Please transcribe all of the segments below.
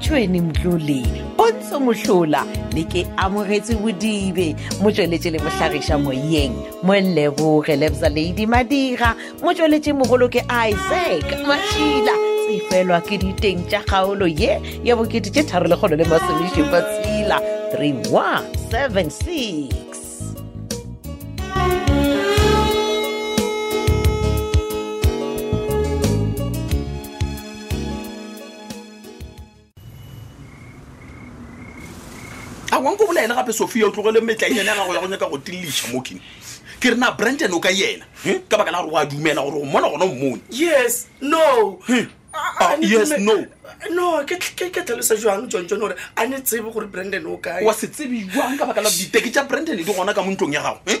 tšhweni mtlole pontsho mohlola le ke amogetse bodibe mo tšweletše le mohlagiša moyeng mo leboge lebza lady madira mo tšweletše mogolo ke isaac matšila tsefelwa ke diteng tša kgaolo ye ya bokete tše tharo lekgolo le masomešupa tshila 3176 a wang ko bolaele gape sophia o tlogele metlaenyane ya gago ya go nyaka go tiliša mo kene ke re na brandon o ka yena eh? ka baka la gore wa dumela gore o mmona gona o mmone yes no eh? ah, yes no no ke tlhalosa jang john john gore a ne tsebe gore brandon o kae wa se tsebe jang ka baka la diteke tša brandon di gona ka mo ntlong ya gago eh?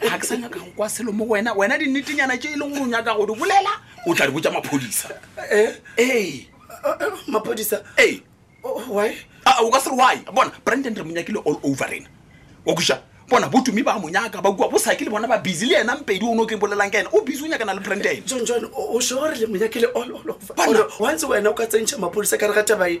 ga ke sa nyaka go kwa selo mo go wena wena dinnetenyana tše e leng gore o nyaka go di bolela o tla di botsa maphodisa Eh, ee uh, uh, maphodisa ee Oh, why Ah, o ka se re why bona brandon re mo nyakile all over rena wa kuša bona botumi ba mo nyaka ba kua bosake le bona ba busy le yena mpedi o ne o ke bolelang ka ena o busy o nyakana le brandon john john o o sure gore le monyakele all all over Bona. Or once wena o ka tsentšha maphodisa ka re ga tabae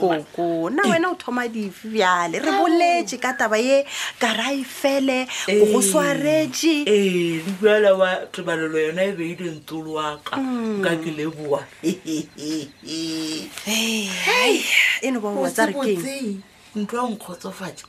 koko na wena o thoma dife bjale re boletse ka taba ye karai fele go go swaretše ee le bjala wa tebalelo yona e beile ntolo wa ka mm. ka ke leboa e no ba wa tsa re keng ntlo ya nkgotsofatša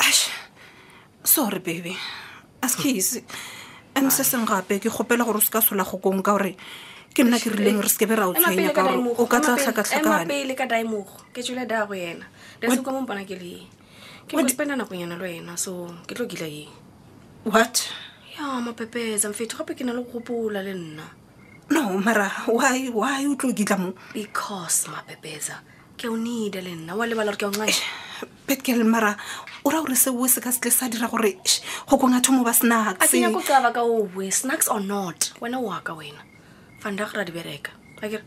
ash sorry baby askis and se seng gape ke kgopela gore o se ka sola kgokong ka gore ke nna ke rileng re seke be ra o tshwenya ka gore o ka tla tlhakatlhakane pele ka daimogo ke tswile da go yena dase kwa mompona ke le ke mo spenda nakonyana le wena so ke tlo kila eng what ya mapepetsa mfeto gape ke na le go gopola le nna no mara why why o tlo kitla mo because mapepetsa ke o need le nna wa lebala gore ke o ncae betgirl mara o ra gore seo se ka setle sa dira gore sh, go konga thomo ba a ke snacks nyako caba ka owe snacks or not wena o aka wena fanda go ra di bereka a kere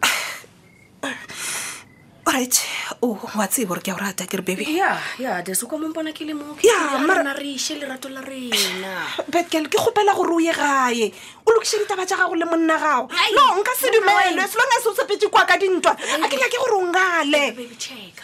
orit o wa tsebe gore ke a o rata ke re baby ya ya deso kwa mompona ke le mo Ya, mara- na re ishe lerato la rena betgirl ke kgopela gore o ye gae o lokiše ditaba tša gago le monna gago Ai, no nka se monna wa dumelwe eng? selong a se o sepetse kwa ka dintwa a ke nyake gore o ngale baby checka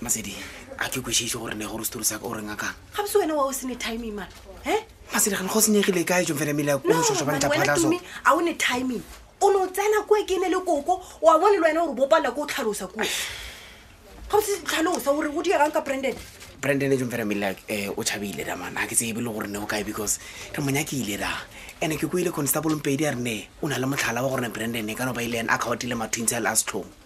masedi a ke kwešitše gore ne gore setori sa ka o reng a kang gape se wena wa o se ne time mara e masedi gane go senyegile kae jong fela mele ya košošo bantapalaso a o ne timing o ne o tsena kua ke ne le koko wa bone le wena gore bopalela ko o tlhalosa kua ga o se tlhalosa gore o diagang ka brandon brandon e jong fela mele um eh, o tšhabile damana ga ke tsebe le gore ne o kae because re monyakile da ande ke kwile constable mpedi a re ne o na le motlhala wa gore ne brandon e ka no ba ile an account le mathinsel a setlhong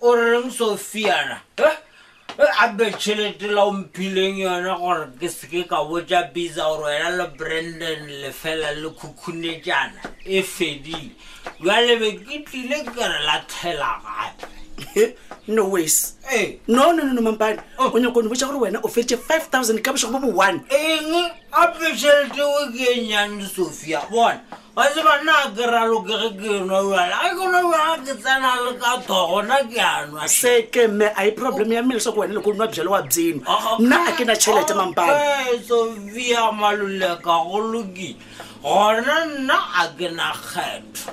o reng sofiana a be tšhelete la o mphileng yona gore ke seke ka botja bisa gore wena le brandon lefela le khukhunetšana e fedile jale be ke tlile ke re lathela gape no ways Ee. no no no no mampane Oh. o nyako ne botsa gore wena o fetse 5000 ka bošego bo bo one eng gape tšhelete o ke e nyang le sophia bona wa tseba nna a ke ralo ke ge ke enwa jale a ke nwa jale ke tsena le ka thogo na ke anwa seke mme a e problem ya mmele soko wena le ko nwa bjalo wa bzeno nna a ke na tšhelete mampane Okay, sophia maluleka go lokile gona nna a ke na kgetho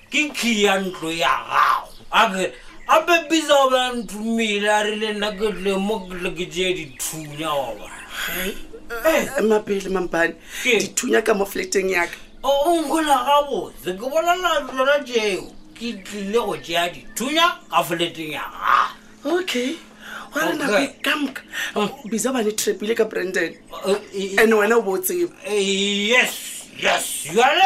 ke key ya ntlo ya gago ake ape bisa go bela nthumile a rile nna ke tle mo ke tle ke tseye dithunya goba Eh, mapele mampane Ke? dithunya ka mo fleteng yaka o nkola gabotse ke bolela tsona tseo ke tlile go tsea dithunya ka foleteng ya gago okay wa re nako e Okay. ka moka bisa bane trapile ka brandon Eh, eh, and wena o bo o tseba eh, yes yes jale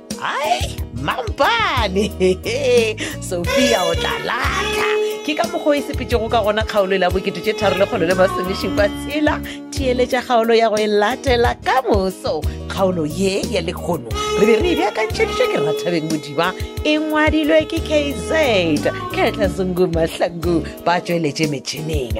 ai mampane sophia o tla latlha ke ka mokgwa o e sepetšego ka gona kgaolo e la bokete tše tharo lekgolo le masomešupa tshela theeletša kgaolo ya go e latela ka moso kgaolo ye ya lekgono re be re e bjakantšheditšwe ke rathabeng modima e ngwadilwe ke kz ketla zungu mahlangu ba tšweletše metšhineng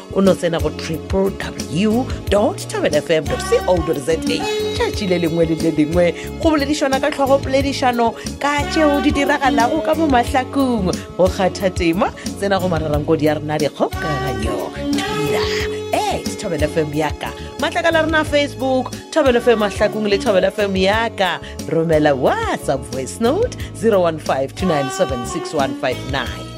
o no tsena go triple w tabelfm co za tšatši le lengwe le le lengwe go boledišana ka tlhogo poledišano ka tšeo di diragalago ka mo mahlakong go kgatha tema tsena go mararankodi ya rena dikgokaganyo tira at thabel fm yaka matlakala rena facebook thabel fm mahlakong le thabel fm yaka romela whatsapp voice note 015 297 6159